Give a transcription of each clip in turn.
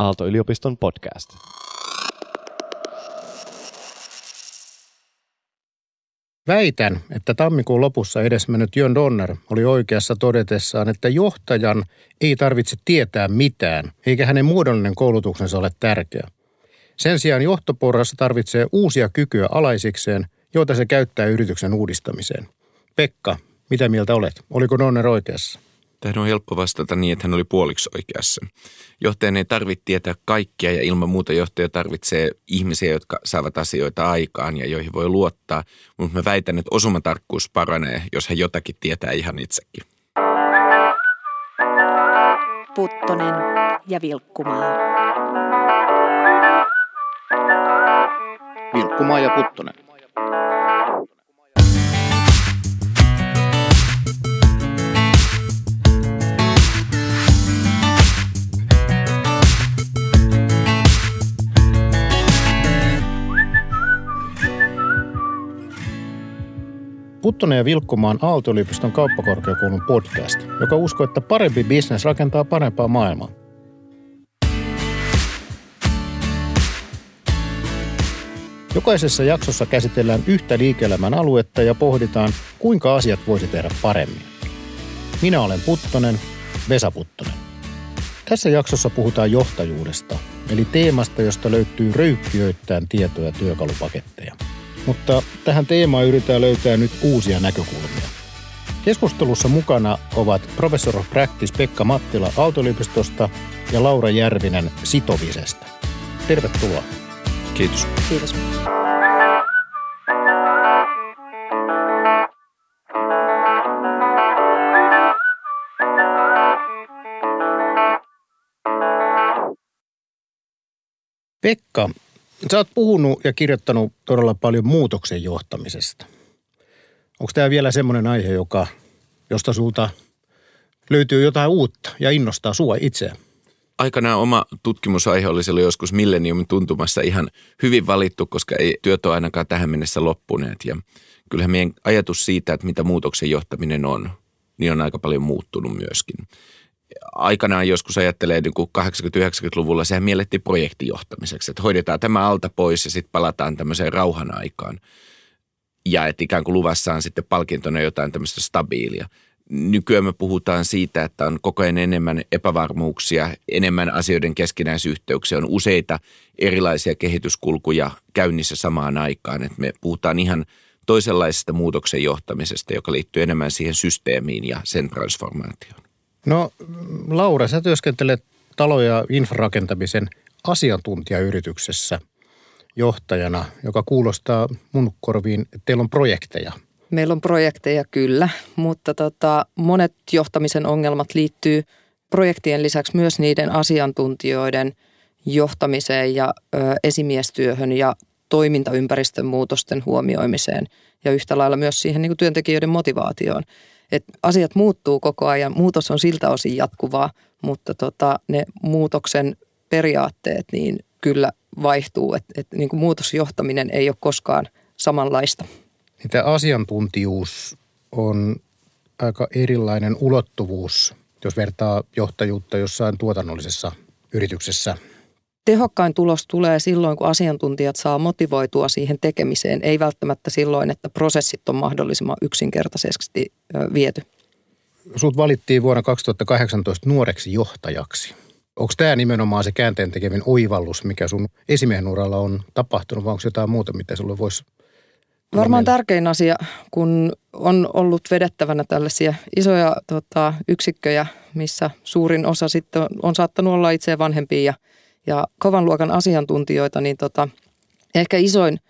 Aalto-yliopiston podcast. Väitän, että tammikuun lopussa edesmennyt Jön Donner oli oikeassa todetessaan, että johtajan ei tarvitse tietää mitään, eikä hänen muodollinen koulutuksensa ole tärkeä. Sen sijaan johtoporrassa tarvitsee uusia kykyjä alaisikseen, joita se käyttää yrityksen uudistamiseen. Pekka, mitä mieltä olet? Oliko Donner oikeassa? Tähän on helppo vastata niin, että hän oli puoliksi oikeassa. Johtajan ei tarvitse tietää kaikkia ja ilman muuta johtaja tarvitsee ihmisiä, jotka saavat asioita aikaan ja joihin voi luottaa. Mutta mä väitän, että osumatarkkuus paranee, jos hän jotakin tietää ihan itsekin. Puttonen ja Vilkkumaa. Vilkkumaa ja Puttonen. Puttonen ja Vilkkumaan Aalto-yliopiston kauppakorkeakoulun podcast, joka uskoo, että parempi bisnes rakentaa parempaa maailmaa. Jokaisessa jaksossa käsitellään yhtä liike-elämän aluetta ja pohditaan, kuinka asiat voisi tehdä paremmin. Minä olen Puttonen, Vesa Puttonen. Tässä jaksossa puhutaan johtajuudesta, eli teemasta, josta löytyy röykkiöittäin tietoja ja työkalupaketteja. Mutta tähän teemaan yritetään löytää nyt uusia näkökulmia. Keskustelussa mukana ovat Professor of Practice Pekka Mattila Aalto-yliopistosta ja Laura Järvinen Sitovisesta. Tervetuloa. Kiitos. Kiitos. Pekka, sä oot puhunut ja kirjoittanut todella paljon muutoksen johtamisesta. Onko tämä vielä semmoinen aihe, joka, josta sulta löytyy jotain uutta ja innostaa sua itseä? Aikanaan oma tutkimusaihe oli silloin joskus Millenniumin tuntumassa ihan hyvin valittu, koska ei työt ole ainakaan tähän mennessä loppuneet. Ja kyllähän meidän ajatus siitä, että mitä muutoksen johtaminen on, niin on aika paljon muuttunut myöskin. Aikanaan joskus ajattelee niin kuin 80-90-luvulla, sehän miellettiin projektijohtamiseksi, että hoidetaan tämä alta pois ja sitten palataan tämmöiseen rauhan aikaan. Ja että ikään kuin luvassa on sitten palkintona jotain tämmöistä stabiilia nykyään me puhutaan siitä, että on koko ajan enemmän epävarmuuksia, enemmän asioiden keskinäisyhteyksiä, on useita erilaisia kehityskulkuja käynnissä samaan aikaan. Että me puhutaan ihan toisenlaisesta muutoksen johtamisesta, joka liittyy enemmän siihen systeemiin ja sen transformaatioon. No Laura, sä työskentelet talo- ja infrarakentamisen asiantuntijayrityksessä johtajana, joka kuulostaa mun korviin, että teillä on projekteja – Meillä on projekteja kyllä, mutta tota, monet johtamisen ongelmat liittyy projektien lisäksi myös niiden asiantuntijoiden johtamiseen ja ö, esimiestyöhön ja toimintaympäristön muutosten huomioimiseen ja yhtä lailla myös siihen niin kuin työntekijöiden motivaatioon. Et asiat muuttuu koko ajan, muutos on siltä osin jatkuvaa, mutta tota, ne muutoksen periaatteet niin kyllä vaihtuu, että et, niin kuin muutosjohtaminen ei ole koskaan samanlaista. Tämä asiantuntijuus on aika erilainen ulottuvuus, jos vertaa johtajuutta jossain tuotannollisessa yrityksessä. Tehokkain tulos tulee silloin, kun asiantuntijat saa motivoitua siihen tekemiseen, ei välttämättä silloin, että prosessit on mahdollisimman yksinkertaisesti viety. Sut valittiin vuonna 2018 nuoreksi johtajaksi. Onko tämä nimenomaan se käänteen tekevin oivallus, mikä sun esimiehen uralla on tapahtunut, vai onko jotain muuta, mitä sulle voisi Varmaan tärkein asia, kun on ollut vedettävänä tällaisia isoja tota, yksikköjä, missä suurin osa sitten on, on saattanut olla itse vanhempia ja, ja kovan luokan asiantuntijoita, niin tota, ehkä isoin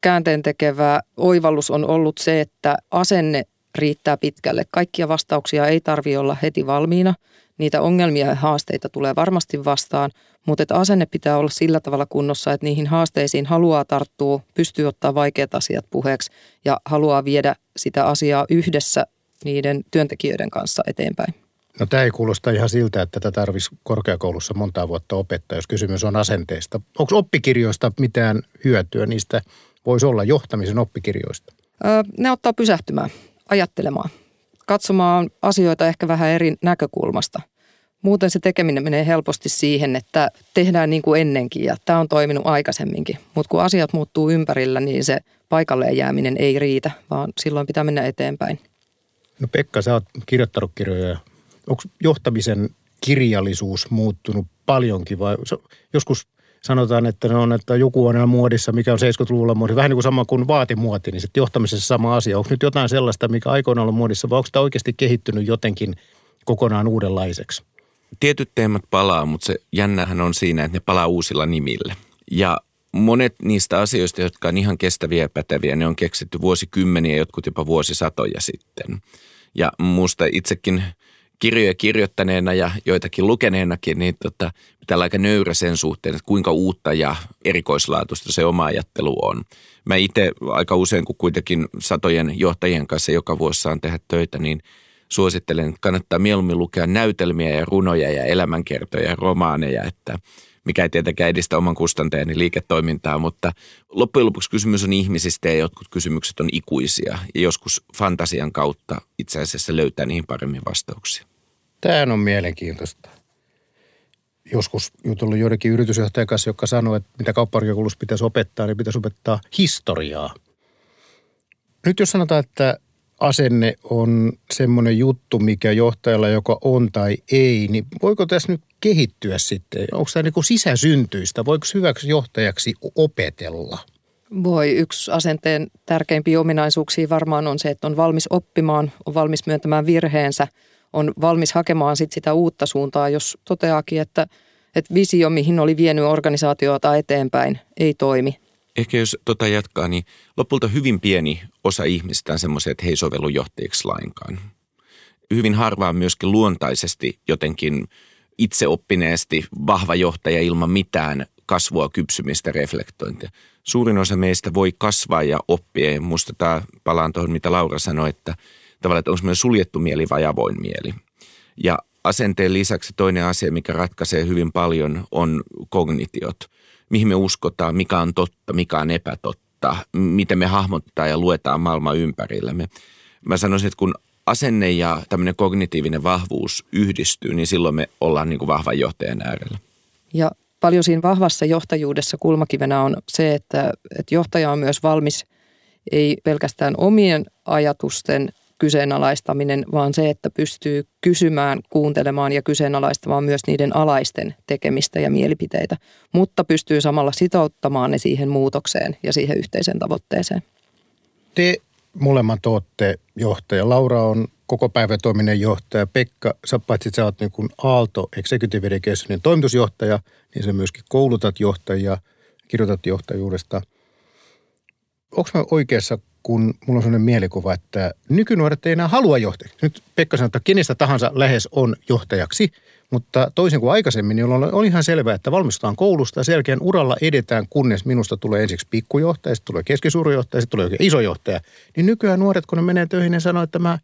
käänteen tekevä oivallus on ollut se, että asenne riittää pitkälle. Kaikkia vastauksia ei tarvi olla heti valmiina. Niitä ongelmia ja haasteita tulee varmasti vastaan, mutta että asenne pitää olla sillä tavalla kunnossa, että niihin haasteisiin haluaa tarttua, pystyy ottaa vaikeat asiat puheeksi ja haluaa viedä sitä asiaa yhdessä niiden työntekijöiden kanssa eteenpäin. No tämä ei kuulosta ihan siltä, että tätä tarvitsisi korkeakoulussa monta vuotta opettaa, jos kysymys on asenteesta. Onko oppikirjoista mitään hyötyä? Niistä voisi olla johtamisen oppikirjoista. Öö, ne ottaa pysähtymään, ajattelemaan, katsomaan asioita ehkä vähän eri näkökulmasta – Muuten se tekeminen menee helposti siihen, että tehdään niin kuin ennenkin ja tämä on toiminut aikaisemminkin. Mutta kun asiat muuttuu ympärillä, niin se paikalleen jääminen ei riitä, vaan silloin pitää mennä eteenpäin. No Pekka, sä oot kirjoittanut kirjoja. Onko johtamisen kirjallisuus muuttunut paljonkin vai joskus sanotaan, että, ne on, että joku on muodissa, mikä on 70-luvulla muodissa, vähän niin kuin sama kuin vaatimuoti, niin sitten johtamisessa sama asia. Onko nyt jotain sellaista, mikä aikoina on muodissa vai onko tämä oikeasti kehittynyt jotenkin kokonaan uudenlaiseksi? Tietyt teemat palaa, mutta se jännähän on siinä, että ne palaa uusilla nimillä. Ja monet niistä asioista, jotka on ihan kestäviä ja päteviä, ne on keksitty vuosikymmeniä, jotkut jopa vuosisatoja sitten. Ja muusta itsekin kirjoja kirjoittaneena ja joitakin lukeneenakin, niin tota, pitää aika nöyrä sen suhteen, että kuinka uutta ja erikoislaatuista se oma ajattelu on. Mä itse aika usein, kun kuitenkin satojen johtajien kanssa joka vuosi saan tehdä töitä, niin suosittelen, että kannattaa mieluummin lukea näytelmiä ja runoja ja elämänkertoja ja romaaneja, että mikä ei tietenkään edistä oman kustanteeni liiketoimintaa, mutta loppujen lopuksi kysymys on ihmisistä ja jotkut kysymykset on ikuisia ja joskus fantasian kautta itse asiassa löytää niihin paremmin vastauksia. Tämä on mielenkiintoista. Joskus jutellut joidenkin yritysjohtajan kanssa, joka sanoi, että mitä kauppakorkeakoulussa pitäisi opettaa, niin pitäisi opettaa historiaa. Nyt jos sanotaan, että asenne on semmoinen juttu, mikä johtajalla joko on tai ei, niin voiko tässä nyt kehittyä sitten? Onko tämä niin sisäsyntyistä? Voiko hyväksi johtajaksi opetella? Voi. Yksi asenteen tärkeimpiä ominaisuuksia varmaan on se, että on valmis oppimaan, on valmis myöntämään virheensä, on valmis hakemaan sit sitä uutta suuntaa, jos toteakin, että, että visio, mihin oli vienyt organisaatiota eteenpäin, ei toimi ehkä jos tota jatkaa, niin lopulta hyvin pieni osa ihmistä on semmoisia, että he ei sovellu johtajiksi lainkaan. Hyvin harvaan myöskin luontaisesti jotenkin itseoppineesti vahva johtaja ilman mitään kasvua, kypsymistä, reflektointia. Suurin osa meistä voi kasvaa ja oppia. Ja musta tämä palaan tuohon, mitä Laura sanoi, että tavallaan, että onko meillä suljettu mieli vai avoin mieli. Ja asenteen lisäksi toinen asia, mikä ratkaisee hyvin paljon, on kognitiot – mihin me uskotaan, mikä on totta, mikä on epätotta, miten me hahmottaa ja luetaan maailma ympärillämme. Mä sanoisin, että kun asenne ja tämmöinen kognitiivinen vahvuus yhdistyy, niin silloin me ollaan niin kuin vahvan johtajan äärellä. Ja paljon siinä vahvassa johtajuudessa kulmakivenä on se, että, että johtaja on myös valmis ei pelkästään omien ajatusten kyseenalaistaminen, vaan se, että pystyy kysymään, kuuntelemaan ja kyseenalaistamaan myös niiden alaisten tekemistä ja mielipiteitä, mutta pystyy samalla sitouttamaan ne siihen muutokseen ja siihen yhteiseen tavoitteeseen. Te molemmat olette johtaja. Laura on koko päivätoiminen johtaja. Pekka, sä paitsi sä oot niin kuin Aalto Executive Educationin toimitusjohtaja, niin sä myöskin koulutat johtajia, kirjoitat johtajuudesta. Onko mä oikeassa, kun mulla on sellainen mielikuva, että nykynuoret ei enää halua johtajaksi. Nyt Pekka sanoo, että kenestä tahansa lähes on johtajaksi, mutta toisin kuin aikaisemmin, niin on ihan selvää, että valmistutaan koulusta ja selkeän uralla edetään, kunnes minusta tulee ensiksi pikkujohtaja, sitten tulee keskisuurijohtaja, sitten tulee iso johtaja. Niin nykyään nuoret, kun ne menee töihin, ne sanoo, että mä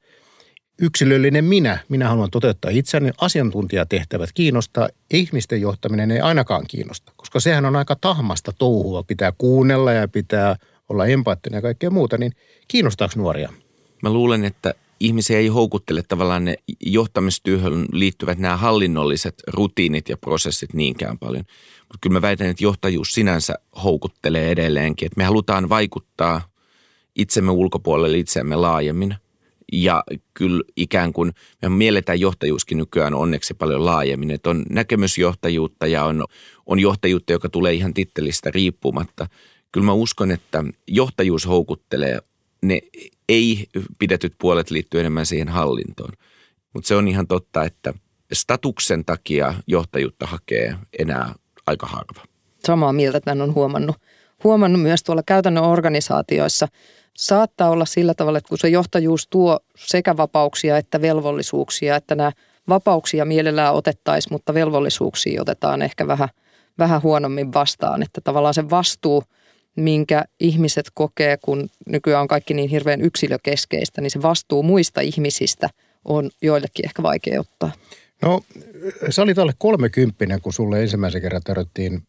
yksilöllinen minä, minä haluan toteuttaa itseäni, asiantuntijatehtävät kiinnostaa, ihmisten johtaminen ei ainakaan kiinnosta, koska sehän on aika tahmasta touhua, pitää kuunnella ja pitää – olla empaattinen ja kaikkea muuta, niin kiinnostaako nuoria? Mä luulen, että ihmisiä ei houkuttele tavallaan ne johtamistyöhön liittyvät nämä hallinnolliset rutiinit ja prosessit niinkään paljon. Mutta kyllä mä väitän, että johtajuus sinänsä houkuttelee edelleenkin. Että me halutaan vaikuttaa itsemme ulkopuolelle itseämme laajemmin. Ja kyllä ikään kuin me mielletään johtajuuskin nykyään onneksi paljon laajemmin. Että on näkemysjohtajuutta ja on, on johtajuutta, joka tulee ihan tittelistä riippumatta – kyllä mä uskon, että johtajuus houkuttelee ne ei-pidetyt puolet liittyy enemmän siihen hallintoon. Mutta se on ihan totta, että statuksen takia johtajuutta hakee enää aika harva. Samaa mieltä tämän on huomannut. Huomannut myös tuolla käytännön organisaatioissa. Saattaa olla sillä tavalla, että kun se johtajuus tuo sekä vapauksia että velvollisuuksia, että nämä vapauksia mielellään otettaisiin, mutta velvollisuuksia otetaan ehkä vähän, vähän huonommin vastaan. Että tavallaan se vastuu – minkä ihmiset kokee, kun nykyään on kaikki niin hirveän yksilökeskeistä, niin se vastuu muista ihmisistä on joillekin ehkä vaikea ottaa. No, sä olit alle kolmekymppinen, kun sulle ensimmäisen kerran tarvittiin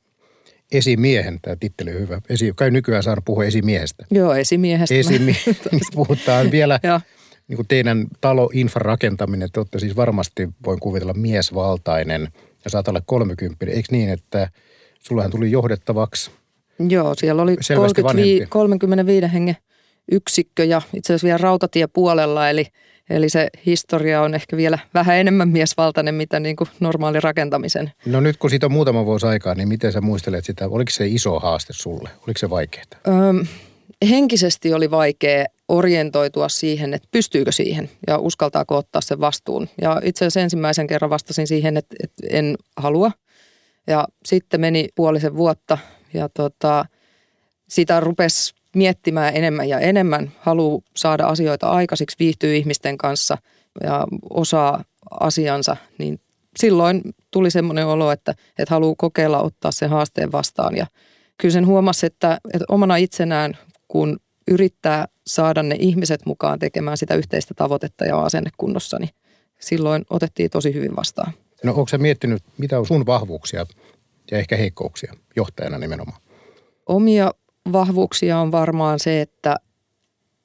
esimiehen, tämä titteli on hyvä. Esi, kai nykyään saa puhua esimiehestä. Joo, esimiehestä. Esimiehestä, puhutaan vielä niin kuin teidän talo infrarakentaminen, te olette siis varmasti, voin kuvitella, miesvaltainen ja saat olla 30. Eikö niin, että sullahan tuli johdettavaksi Joo, siellä oli 35, 35 hengen yksikkö ja itse asiassa vielä rautatiepuolella, eli, eli se historia on ehkä vielä vähän enemmän miesvaltainen, mitä niin kuin normaali rakentamisen. No nyt kun siitä on muutama vuosi aikaa, niin miten sä muistelet sitä? Oliko se iso haaste sulle? Oliko se vaikeaa? Öm, henkisesti oli vaikea orientoitua siihen, että pystyykö siihen ja uskaltaako ottaa sen vastuun. Ja itse asiassa ensimmäisen kerran vastasin siihen, että, että en halua. Ja sitten meni puolisen vuotta ja tota, sitä rupesi miettimään enemmän ja enemmän, haluaa saada asioita aikaisiksi, viihtyy ihmisten kanssa ja osaa asiansa, niin silloin tuli semmoinen olo, että, että haluaa kokeilla ottaa sen haasteen vastaan. Ja kyllä sen huomasi, että, että omana itsenään, kun yrittää saada ne ihmiset mukaan tekemään sitä yhteistä tavoitetta ja asennekunnossa, niin silloin otettiin tosi hyvin vastaan. No onko sä miettinyt, mitä on sun vahvuuksia ja ehkä heikkouksia johtajana nimenomaan? Omia vahvuuksia on varmaan se, että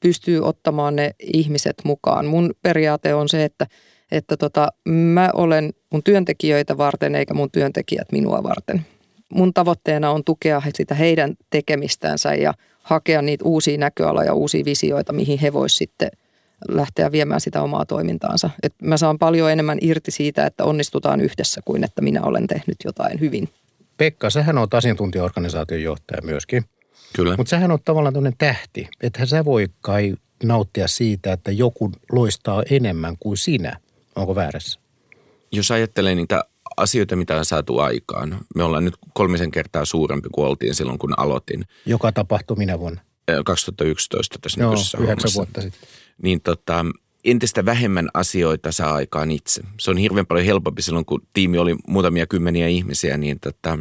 pystyy ottamaan ne ihmiset mukaan. Mun periaate on se, että, että tota, mä olen mun työntekijöitä varten eikä mun työntekijät minua varten. Mun tavoitteena on tukea sitä heidän tekemistänsä ja hakea niitä uusia näköaloja, uusia visioita, mihin he voisivat sitten lähteä viemään sitä omaa toimintaansa. Et mä saan paljon enemmän irti siitä, että onnistutaan yhdessä kuin että minä olen tehnyt jotain hyvin. Pekka, sähän on asiantuntijaorganisaation johtaja myöskin. Kyllä. Mutta sähän on tavallaan tämmöinen tähti. Että sä voi kai nauttia siitä, että joku loistaa enemmän kuin sinä. Onko väärässä? Jos ajattelee niitä asioita, mitä on saatu aikaan. Me ollaan nyt kolmisen kertaa suurempi kuin oltiin silloin, kun aloitin. Joka tapahtui minä vuonna? 2011 tässä Joo, yhdeksän vuotta sitten. Niin tota, entistä vähemmän asioita saa aikaan itse. Se on hirveän paljon helpompi silloin, kun tiimi oli muutamia kymmeniä ihmisiä, niin tota,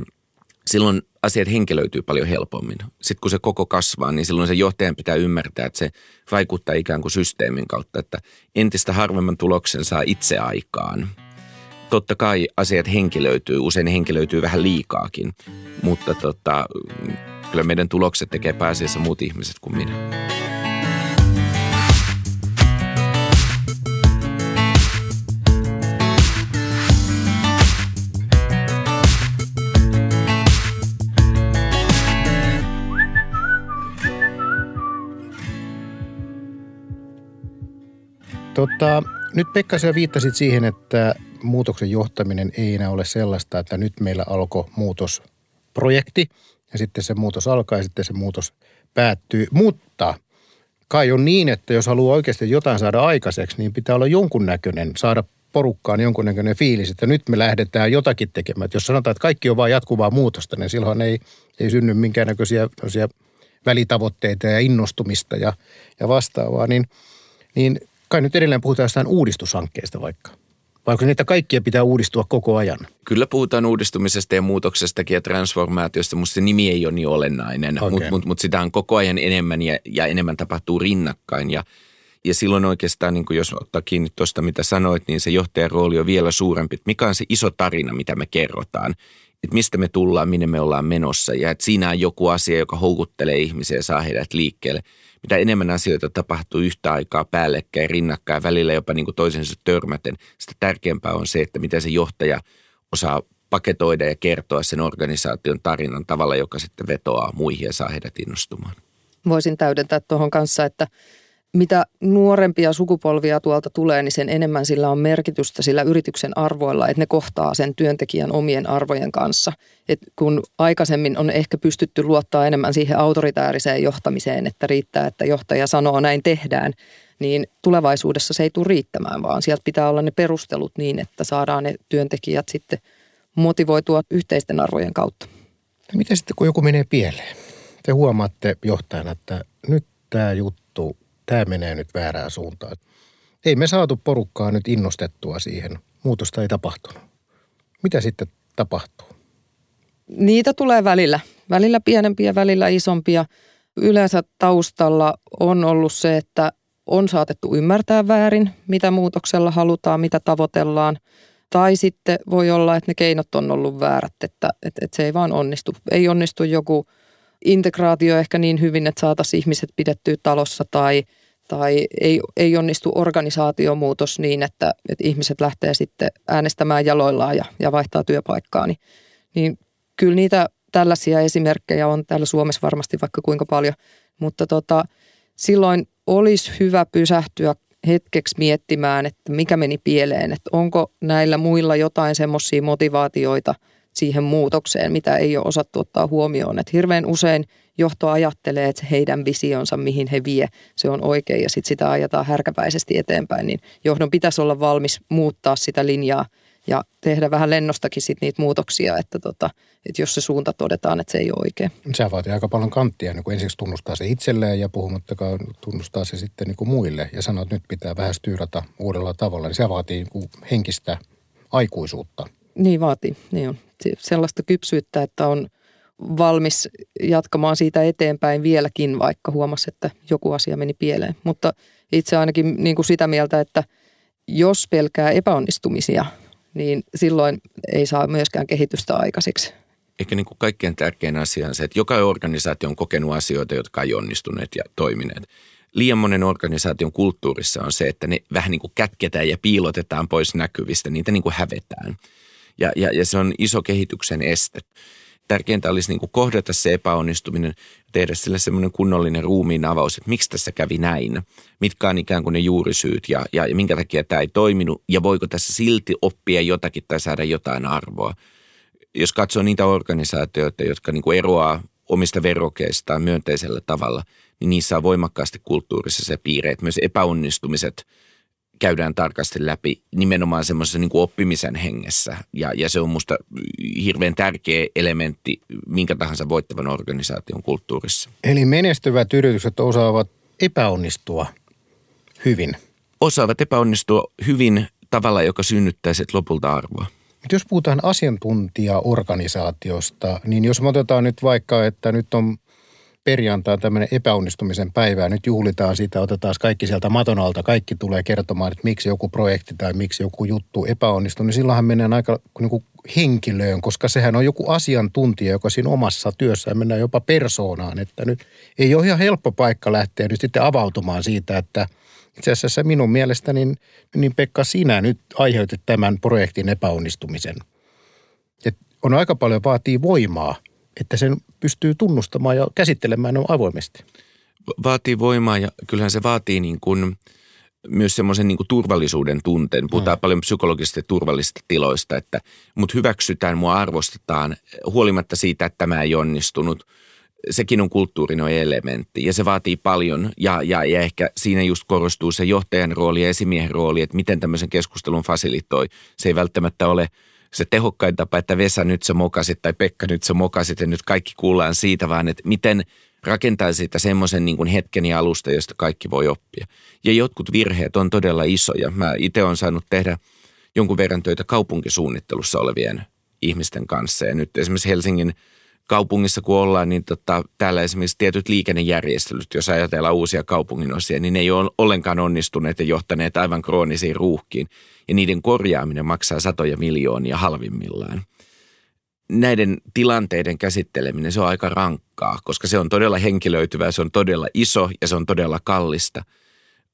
silloin asiat henkilöityy paljon helpommin. Sitten kun se koko kasvaa, niin silloin se johtajan pitää ymmärtää, että se vaikuttaa ikään kuin systeemin kautta, että entistä harvemman tuloksen saa itse aikaan. Totta kai asiat henkilöityy, usein henkilöityy vähän liikaakin, mutta tota, kyllä meidän tulokset tekee pääasiassa muut ihmiset kuin minä. Tota, nyt Pekka, sä viittasit siihen, että muutoksen johtaminen ei enää ole sellaista, että nyt meillä alkoi muutosprojekti ja sitten se muutos alkaa ja sitten se muutos päättyy. Mutta kai on niin, että jos haluaa oikeasti jotain saada aikaiseksi, niin pitää olla jonkunnäköinen, saada porukkaan jonkunnäköinen fiilis, että nyt me lähdetään jotakin tekemään. Että jos sanotaan, että kaikki on vain jatkuvaa muutosta, niin silloin ei, ei synny minkäännäköisiä välitavoitteita ja innostumista ja, ja vastaavaa. Niin, niin kai nyt edelleen puhutaan jostain uudistushankkeesta vaikka. Vai onko niitä kaikkia pitää uudistua koko ajan? Kyllä puhutaan uudistumisesta ja muutoksestakin ja transformaatiosta. Musta se nimi ei ole niin olennainen, okay. mutta mut, mut sitä on koko ajan enemmän ja, ja enemmän tapahtuu rinnakkain. Ja, ja silloin oikeastaan, niin jos ottaa kiinni tuosta, mitä sanoit, niin se johtajan rooli on vielä suurempi. Mikä on se iso tarina, mitä me kerrotaan? Että mistä me tullaan, minne me ollaan menossa ja että siinä on joku asia, joka houkuttelee ihmisiä ja saa heidät liikkeelle – mitä enemmän asioita tapahtuu yhtä aikaa päällekkäin, rinnakkain, välillä jopa niin kuin toisensa törmäten, sitä tärkeämpää on se, että miten se johtaja osaa paketoida ja kertoa sen organisaation tarinan tavalla, joka sitten vetoaa muihin ja saa heidät innostumaan. Voisin täydentää tuohon kanssa, että mitä nuorempia sukupolvia tuolta tulee, niin sen enemmän sillä on merkitystä sillä yrityksen arvoilla, että ne kohtaa sen työntekijän omien arvojen kanssa. Et kun aikaisemmin on ehkä pystytty luottaa enemmän siihen autoritääriseen johtamiseen, että riittää, että johtaja sanoo näin tehdään, niin tulevaisuudessa se ei tule riittämään, vaan sieltä pitää olla ne perustelut niin, että saadaan ne työntekijät sitten motivoitua yhteisten arvojen kautta. Miten sitten, kun joku menee pieleen? Te huomaatte johtajana, että nyt tämä juttu tämä menee nyt väärään suuntaan. Ei me saatu porukkaa nyt innostettua siihen. Muutosta ei tapahtunut. Mitä sitten tapahtuu? Niitä tulee välillä. Välillä pienempiä, välillä isompia. Yleensä taustalla on ollut se, että on saatettu ymmärtää väärin, mitä muutoksella halutaan, mitä tavoitellaan. Tai sitten voi olla, että ne keinot on ollut väärät, että, että, että se ei vaan onnistu. Ei onnistu joku integraatio ehkä niin hyvin, että saataisiin ihmiset pidettyä talossa tai – tai ei, ei onnistu organisaatiomuutos niin, että, että ihmiset lähtee sitten äänestämään jaloillaan ja, ja vaihtaa työpaikkaa, niin, niin kyllä niitä tällaisia esimerkkejä on täällä Suomessa varmasti vaikka kuinka paljon, mutta tota, silloin olisi hyvä pysähtyä hetkeksi miettimään, että mikä meni pieleen, että onko näillä muilla jotain semmoisia motivaatioita siihen muutokseen, mitä ei ole osattu ottaa huomioon. Että hirveän usein johto ajattelee, että heidän visionsa, mihin he vie, se on oikein ja sitten sitä ajetaan härkäpäisesti eteenpäin, niin johdon pitäisi olla valmis muuttaa sitä linjaa ja tehdä vähän lennostakin sit niitä muutoksia, että, tota, että jos se suunta todetaan, että se ei ole oikein. Se vaatii aika paljon kanttia, niin kun ensiksi tunnustaa se itselleen ja puhumattakaan tunnustaa se sitten niin kuin muille ja sanoo, että nyt pitää vähän tyyrata uudella tavalla, niin se vaatii niin kuin henkistä aikuisuutta. Niin vaatii, niin on. Sellaista kypsyyttä, että on valmis jatkamaan siitä eteenpäin vieläkin, vaikka huomasi, että joku asia meni pieleen. Mutta itse ainakin niin kuin sitä mieltä, että jos pelkää epäonnistumisia, niin silloin ei saa myöskään kehitystä aikaiseksi. Ehkä niin kuin kaikkein tärkein asia on se, että joka organisaatio on kokenut asioita, jotka ei onnistuneet ja toimineet. Liian monen organisaation kulttuurissa on se, että ne vähän niin kuin kätketään ja piilotetaan pois näkyvistä, niitä niin kuin hävetään. Ja, ja, ja se on iso kehityksen este. Tärkeintä olisi niin kuin kohdata se epäonnistuminen tehdä sille semmoinen kunnollinen ruumiin avaus, että miksi tässä kävi näin, mitkä on ikään kuin ne juurisyyt ja, ja, ja minkä takia tämä ei toiminut? Ja voiko tässä silti oppia jotakin tai saada jotain arvoa. Jos katsoo niitä organisaatioita, jotka niin kuin eroaa omista verokeistaan myönteisellä tavalla, niin niissä on voimakkaasti kulttuurissa se piirre, että myös epäonnistumiset – käydään tarkasti läpi nimenomaan semmoisessa niin oppimisen hengessä. Ja, ja se on musta hirveän tärkeä elementti minkä tahansa voittavan organisaation kulttuurissa. Eli menestyvät yritykset osaavat epäonnistua hyvin. Osaavat epäonnistua hyvin tavalla, joka synnyttää sitten lopulta arvoa. Jos puhutaan asiantuntijaorganisaatiosta, niin jos me otetaan nyt vaikka, että nyt on perjantai tämmöinen epäonnistumisen päivä nyt juhlitaan sitä, otetaan kaikki sieltä maton alta, kaikki tulee kertomaan, että miksi joku projekti tai miksi joku juttu epäonnistuu, niin silloinhan mennään aika niin kuin henkilöön, koska sehän on joku asiantuntija, joka siinä omassa työssään mennään jopa persoonaan, että nyt ei ole ihan helppo paikka lähteä nyt sitten avautumaan siitä, että itse asiassa minun mielestäni, niin Pekka, sinä nyt aiheutit tämän projektin epäonnistumisen. Et on aika paljon vaatii voimaa – että sen pystyy tunnustamaan ja käsittelemään ne avoimesti. Vaatii voimaa ja kyllähän se vaatii niin kuin myös semmoisen niin kuin turvallisuuden tunteen. Puhutaan mm. paljon psykologisista turvallisista tiloista, että mut hyväksytään, mua arvostetaan huolimatta siitä, että tämä ei onnistunut. Sekin on kulttuurinen elementti ja se vaatii paljon ja, ja, ja ehkä siinä just korostuu se johtajan rooli ja esimiehen rooli, että miten tämmöisen keskustelun fasilitoi. Se ei välttämättä ole – se tehokkain tapa, että Vesa nyt sä mokasit tai Pekka nyt sä mokasit ja nyt kaikki kuullaan siitä, vaan että miten rakentaa siitä semmoisen niin hetken ja alusta, josta kaikki voi oppia. Ja jotkut virheet on todella isoja. Mä itse olen saanut tehdä jonkun verran töitä kaupunkisuunnittelussa olevien ihmisten kanssa. Ja nyt esimerkiksi Helsingin kaupungissa kun ollaan, niin tota, täällä esimerkiksi tietyt liikennejärjestelyt, jos ajatellaan uusia kaupunginosia, niin ne ei ole ollenkaan onnistuneet ja johtaneet aivan kroonisiin ruuhkiin. Ja niiden korjaaminen maksaa satoja miljoonia halvimmillaan. Näiden tilanteiden käsitteleminen, se on aika rankkaa, koska se on todella henkilöityvää, se on todella iso ja se on todella kallista.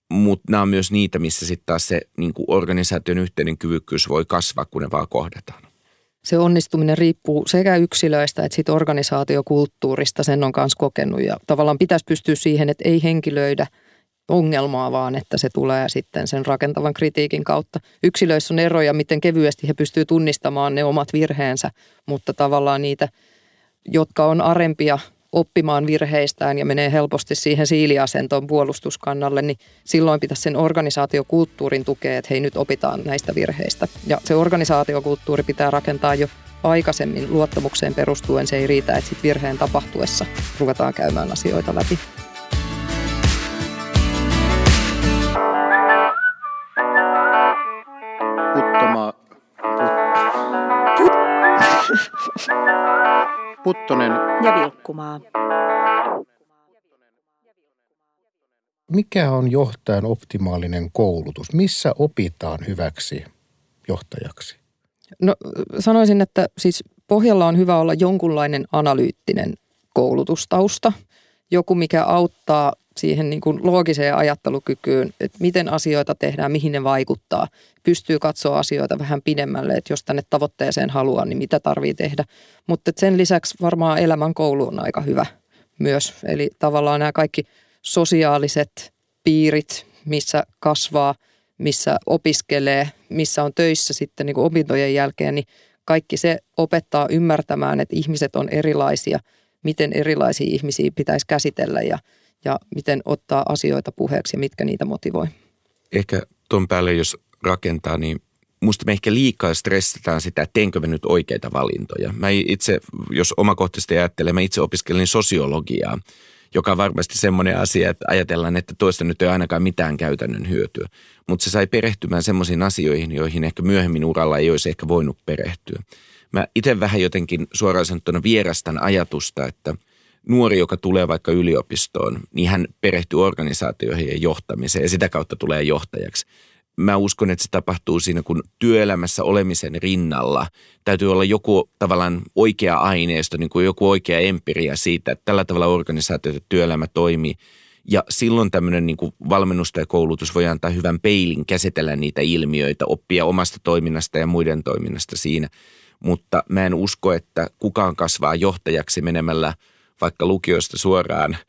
Mutta nämä on myös niitä, missä sitten taas se niin organisaation yhteinen kyvykkyys voi kasvaa, kun ne vaan kohdataan se onnistuminen riippuu sekä yksilöistä että siitä organisaatiokulttuurista, sen on kanssa kokenut. Ja tavallaan pitäisi pystyä siihen, että ei henkilöidä ongelmaa, vaan että se tulee sitten sen rakentavan kritiikin kautta. Yksilöissä on eroja, miten kevyesti he pystyvät tunnistamaan ne omat virheensä, mutta tavallaan niitä, jotka on arempia oppimaan virheistään ja menee helposti siihen siiliasentoon puolustuskannalle, niin silloin pitäisi sen organisaatiokulttuurin tukea, että hei nyt opitaan näistä virheistä. Ja se organisaatiokulttuuri pitää rakentaa jo aikaisemmin luottamukseen perustuen. Se ei riitä, että sit virheen tapahtuessa ruvetaan käymään asioita läpi. Puttoma... Puttonen ja Vilkkumaa. Mikä on johtajan optimaalinen koulutus? Missä opitaan hyväksi johtajaksi? No sanoisin, että siis pohjalla on hyvä olla jonkunlainen analyyttinen koulutustausta. Joku, mikä auttaa siihen niin kuin loogiseen ajattelukykyyn, että miten asioita tehdään, mihin ne vaikuttaa. Pystyy katsoa asioita vähän pidemmälle, että jos tänne tavoitteeseen haluaa, niin mitä tarvii tehdä. Mutta sen lisäksi varmaan elämän koulu on aika hyvä myös. Eli tavallaan nämä kaikki sosiaaliset piirit, missä kasvaa, missä opiskelee, missä on töissä sitten niin kuin opintojen jälkeen, niin kaikki se opettaa ymmärtämään, että ihmiset on erilaisia, miten erilaisia ihmisiä pitäisi käsitellä ja, ja miten ottaa asioita puheeksi ja mitkä niitä motivoi. Ehkä tuon päälle, jos rakentaa, niin musta me ehkä liikaa stressataan sitä, että teenkö me nyt oikeita valintoja. Mä itse, jos omakohtaisesti ajattelen, mä itse opiskelin sosiologiaa joka on varmasti semmoinen asia, että ajatellaan, että toista nyt ei ainakaan mitään käytännön hyötyä. Mutta se sai perehtymään semmoisiin asioihin, joihin ehkä myöhemmin uralla ei olisi ehkä voinut perehtyä. Mä itse vähän jotenkin suoraan sanottuna vierastan ajatusta, että nuori, joka tulee vaikka yliopistoon, niin hän perehtyy organisaatioihin ja johtamiseen ja sitä kautta tulee johtajaksi mä uskon, että se tapahtuu siinä, kun työelämässä olemisen rinnalla täytyy olla joku tavallaan oikea aineisto, niin kuin joku oikea empiria siitä, että tällä tavalla organisaatio ja työelämä toimii. Ja silloin tämmöinen niin valmennusta ja koulutus voi antaa hyvän peilin käsitellä niitä ilmiöitä, oppia omasta toiminnasta ja muiden toiminnasta siinä. Mutta mä en usko, että kukaan kasvaa johtajaksi menemällä vaikka lukiosta suoraan –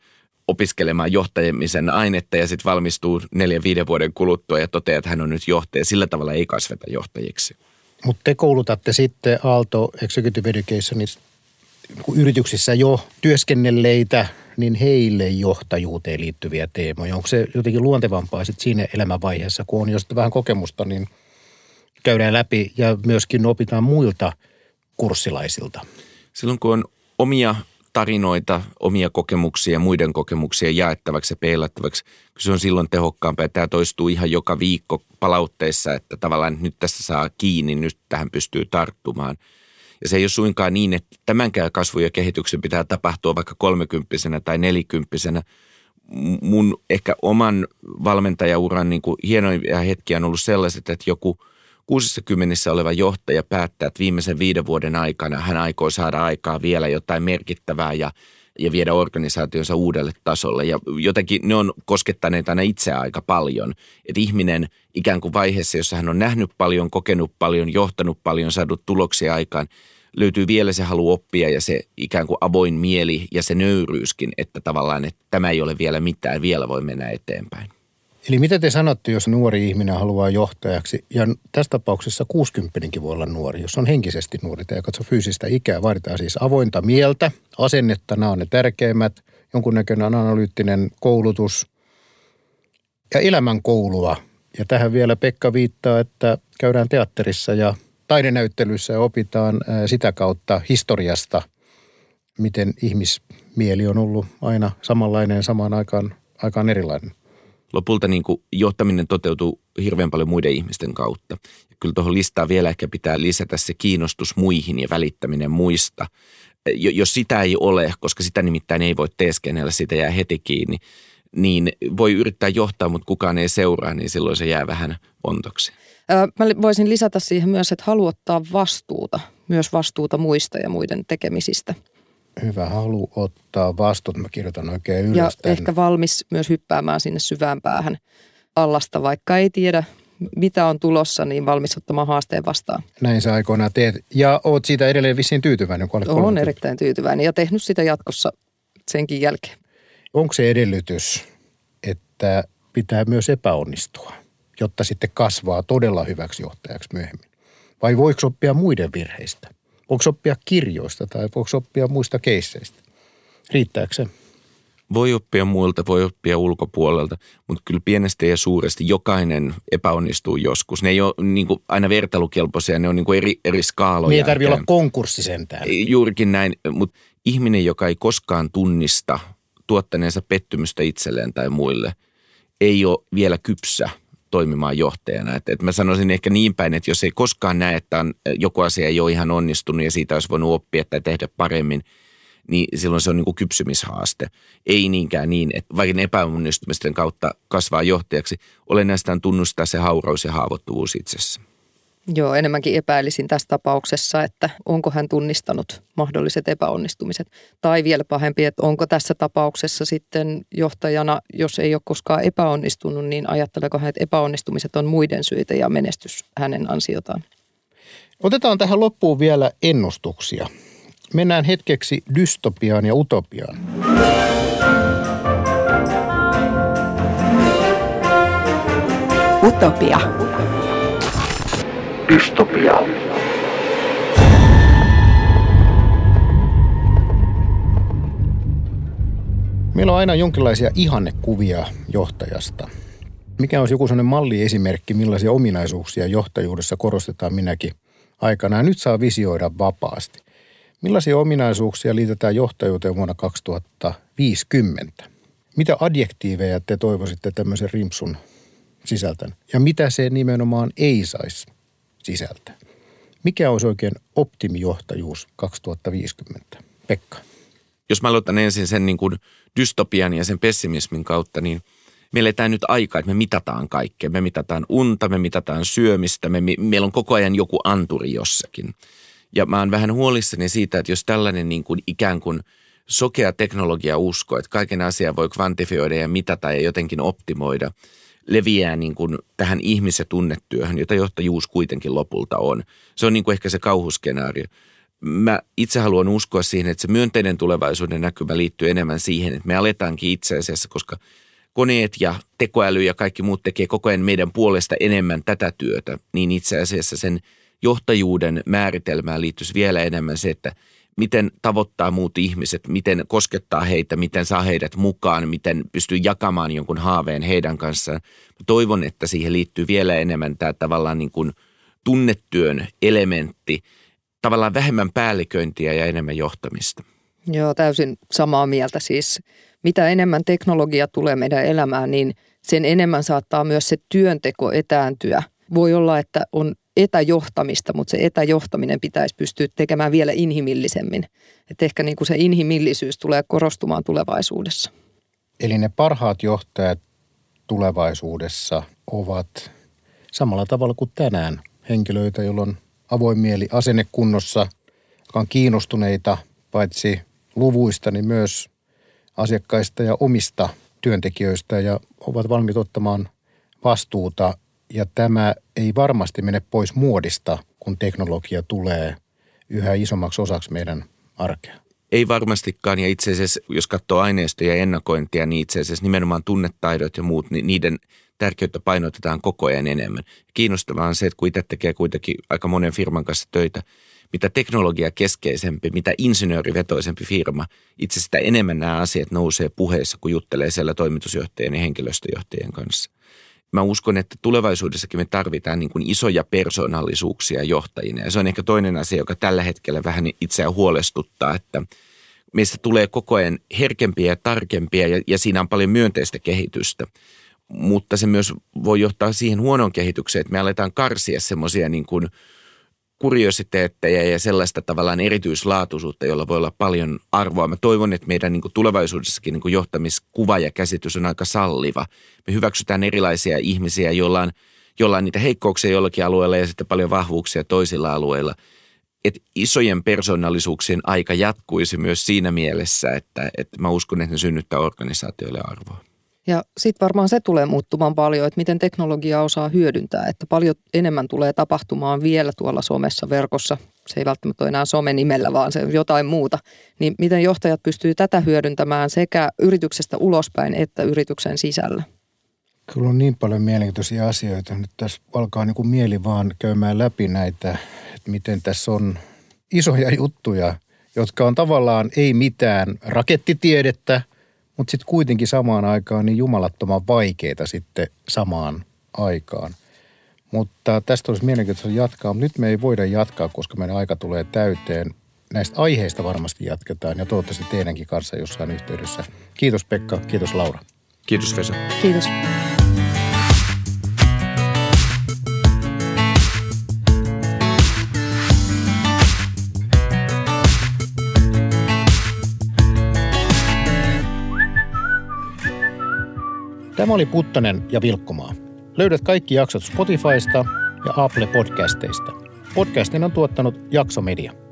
opiskelemaan johtajamisen ainetta ja sitten valmistuu neljän viiden vuoden kuluttua ja toteaa, että hän on nyt johtaja. Sillä tavalla ei kasveta johtajiksi. Mutta te koulutatte sitten Aalto Executive Educationissa yrityksissä jo työskennelleitä, niin heille johtajuuteen liittyviä teemoja. Onko se jotenkin luontevampaa sitten siinä elämänvaiheessa, kun on jo vähän kokemusta, niin käydään läpi ja myöskin opitaan muilta kurssilaisilta? Silloin kun on omia tarinoita, omia kokemuksia, muiden kokemuksia jaettavaksi ja peilattavaksi. Se on silloin tehokkaampaa. Tämä toistuu ihan joka viikko palautteessa, että tavallaan nyt tässä saa kiinni, nyt tähän pystyy tarttumaan. Ja se ei ole suinkaan niin, että tämänkään kasvu ja kehityksen pitää tapahtua vaikka kolmekymppisenä tai nelikymppisenä. Mun ehkä oman valmentajauran niin hienoja hetkiä on ollut sellaiset, että joku – 60 oleva johtaja päättää, että viimeisen viiden vuoden aikana hän aikoo saada aikaa vielä jotain merkittävää ja, ja viedä organisaationsa uudelle tasolle. Ja jotenkin ne on koskettaneet aina itseä aika paljon. Että ihminen ikään kuin vaiheessa, jossa hän on nähnyt paljon, kokenut paljon, johtanut paljon, saanut tuloksia aikaan, löytyy vielä se halu oppia ja se ikään kuin avoin mieli ja se nöyryyskin, että tavallaan että tämä ei ole vielä mitään, vielä voi mennä eteenpäin. Eli mitä te sanotte, jos nuori ihminen haluaa johtajaksi, ja tässä tapauksessa 60 voi olla nuori, jos on henkisesti nuori, tai katso fyysistä ikää, vaaditaan siis avointa mieltä, asennetta, nämä on ne tärkeimmät, jonkunnäköinen analyyttinen koulutus ja elämän koulua. Ja tähän vielä Pekka viittaa, että käydään teatterissa ja taidenäyttelyssä ja opitaan sitä kautta historiasta, miten ihmismieli on ollut aina samanlainen samaan aikaan, aikaan erilainen lopulta niin kuin johtaminen toteutuu hirveän paljon muiden ihmisten kautta. Ja kyllä tuohon listaan vielä ehkä pitää lisätä se kiinnostus muihin ja välittäminen muista. Jos sitä ei ole, koska sitä nimittäin ei voi teeskennellä, sitä jää heti kiinni, niin voi yrittää johtaa, mutta kukaan ei seuraa, niin silloin se jää vähän ontoksi. Mä voisin lisätä siihen myös, että haluattaa vastuuta, myös vastuuta muista ja muiden tekemisistä hyvä halu ottaa vastuut. Mä kirjoitan oikein ylös Ja tämän. ehkä valmis myös hyppäämään sinne syvään päähän allasta, vaikka ei tiedä mitä on tulossa, niin valmis ottamaan haasteen vastaan. Näin sä aikoinaan teet. Ja oot siitä edelleen vissiin tyytyväinen, kun olet Olen erittäin tyytyväinen ja tehnyt sitä jatkossa senkin jälkeen. Onko se edellytys, että pitää myös epäonnistua, jotta sitten kasvaa todella hyväksi johtajaksi myöhemmin? Vai voiko oppia muiden virheistä? Voiko oppia kirjoista tai voiko oppia muista keisseistä? Riittääkö se? Voi oppia muilta, voi oppia ulkopuolelta, mutta kyllä pienestä ja suuresti jokainen epäonnistuu joskus. Ne ei ole niin kuin aina vertailukelpoisia, ne on niin kuin eri, eri skaaloja. Niin ei tarvitse olla konkurssi sentään. Juurikin näin, mutta ihminen, joka ei koskaan tunnista tuottaneensa pettymystä itselleen tai muille, ei ole vielä kypsä – toimimaan johtajana. Et, et mä sanoisin ehkä niin päin, että jos ei koskaan näe, että on, joku asia ei ole ihan onnistunut ja siitä olisi voinut oppia tai tehdä paremmin, niin silloin se on niin kuin kypsymishaaste. Ei niinkään niin, että vaikka epäonnistumisten kautta kasvaa johtajaksi, olennaista on tunnustaa se hauraus ja haavoittuvuus itsessä. Joo, enemmänkin epäilisin tässä tapauksessa, että onko hän tunnistanut mahdolliset epäonnistumiset. Tai vielä pahempi, että onko tässä tapauksessa sitten johtajana, jos ei ole koskaan epäonnistunut, niin ajatteleeko hän, että epäonnistumiset on muiden syitä ja menestys hänen ansiotaan? Otetaan tähän loppuun vielä ennustuksia. Mennään hetkeksi dystopiaan ja utopiaan. Utopia. Dystopia. Meillä on aina jonkinlaisia ihannekuvia johtajasta. Mikä olisi joku sellainen malliesimerkki, millaisia ominaisuuksia johtajuudessa korostetaan minäkin aikana. Ja nyt saa visioida vapaasti. Millaisia ominaisuuksia liitetään johtajuuteen vuonna 2050? Mitä adjektiiveja te toivoisitte tämmöisen rimpsun sisältän? Ja mitä se nimenomaan ei saisi sisältää? Mikä olisi oikein optimijohtajuus 2050? Pekka. Jos mä aloitan ensin sen niin kuin dystopian ja sen pessimismin kautta, niin me eletään nyt aikaa, että me mitataan kaikkea. Me mitataan unta, me mitataan syömistä, me, meillä on koko ajan joku anturi jossakin. Ja mä oon vähän huolissani siitä, että jos tällainen niin kuin ikään kuin sokea teknologia usko, että kaiken asian voi kvantifioida ja mitata ja jotenkin optimoida, leviää niin kuin tähän ihmis- tunnetyöhön, jota johtajuus kuitenkin lopulta on. Se on niin kuin ehkä se kauhuskenaario. Mä itse haluan uskoa siihen, että se myönteinen tulevaisuuden näkymä liittyy enemmän siihen, että me aletaankin itse asiassa, koska koneet ja tekoäly ja kaikki muut tekee koko ajan meidän puolesta enemmän tätä työtä, niin itse asiassa sen – johtajuuden määritelmään liittyisi vielä enemmän se, että miten tavoittaa muut ihmiset, miten koskettaa heitä, miten saa heidät mukaan, miten pystyy jakamaan jonkun haaveen heidän kanssaan. Toivon, että siihen liittyy vielä enemmän tämä tavallaan niin kuin tunnetyön elementti, tavallaan vähemmän päälliköintiä ja enemmän johtamista. Joo, täysin samaa mieltä siis. Mitä enemmän teknologia tulee meidän elämään, niin sen enemmän saattaa myös se työnteko etääntyä. Voi olla, että on etäjohtamista, mutta se etäjohtaminen pitäisi pystyä tekemään vielä inhimillisemmin. Että ehkä niin kuin se inhimillisyys tulee korostumaan tulevaisuudessa. Eli ne parhaat johtajat tulevaisuudessa ovat samalla tavalla kuin tänään henkilöitä, joilla on avoin mieli asennekunnossa, jotka on kiinnostuneita paitsi luvuista, niin myös asiakkaista ja omista työntekijöistä ja ovat valmiit ottamaan vastuuta ja tämä ei varmasti mene pois muodista, kun teknologia tulee yhä isommaksi osaksi meidän arkea. Ei varmastikaan, ja itse asiassa, jos katsoo aineistoja ja ennakointia, niin itse asiassa nimenomaan tunnetaidot ja muut, niin niiden tärkeyttä painotetaan koko ajan enemmän. Kiinnostavaa on se, että kun itse tekee kuitenkin aika monen firman kanssa töitä, mitä teknologia keskeisempi, mitä insinöörivetoisempi firma, itse sitä enemmän nämä asiat nousee puheessa, kun juttelee siellä toimitusjohtajien ja henkilöstöjohtajien kanssa mä uskon, että tulevaisuudessakin me tarvitaan niin kuin isoja persoonallisuuksia johtajina. Ja se on ehkä toinen asia, joka tällä hetkellä vähän itseään huolestuttaa, että meistä tulee koko ajan herkempiä ja tarkempia ja, ja siinä on paljon myönteistä kehitystä. Mutta se myös voi johtaa siihen huonoon kehitykseen, että me aletaan karsia semmoisia niin kuin – kuriositeetteja ja sellaista tavallaan erityislaatuisuutta, jolla voi olla paljon arvoa. Mä toivon, että meidän niin kuin tulevaisuudessakin niin kuin johtamiskuva ja käsitys on aika salliva. Me hyväksytään erilaisia ihmisiä, joilla on, joilla on niitä heikkouksia jollakin alueella ja sitten paljon vahvuuksia toisilla alueilla. Että isojen persoonallisuuksien aika jatkuisi myös siinä mielessä, että, että mä uskon, että ne synnyttää organisaatioille arvoa. Ja sitten varmaan se tulee muuttumaan paljon, että miten teknologia osaa hyödyntää, että paljon enemmän tulee tapahtumaan vielä tuolla somessa, verkossa. Se ei välttämättä ole enää some-nimellä, vaan se on jotain muuta. Niin miten johtajat pystyy tätä hyödyntämään sekä yrityksestä ulospäin että yrityksen sisällä? Kyllä on niin paljon mielenkiintoisia asioita. Nyt tässä alkaa niin kuin mieli vaan käymään läpi näitä, että miten tässä on isoja juttuja, jotka on tavallaan ei mitään rakettitiedettä – mutta sitten kuitenkin samaan aikaan niin jumalattoman vaikeita sitten samaan aikaan. Mutta tästä olisi mielenkiintoista jatkaa, mutta nyt me ei voida jatkaa, koska meidän aika tulee täyteen. Näistä aiheista varmasti jatketaan ja toivottavasti teidänkin kanssa jossain yhteydessä. Kiitos Pekka, kiitos Laura. Kiitos Vesa. Kiitos. Tämä oli Puttonen ja Vilkkumaa. Löydät kaikki jaksot Spotifysta ja Apple Podcasteista. Podcastin on tuottanut Jaksomedia.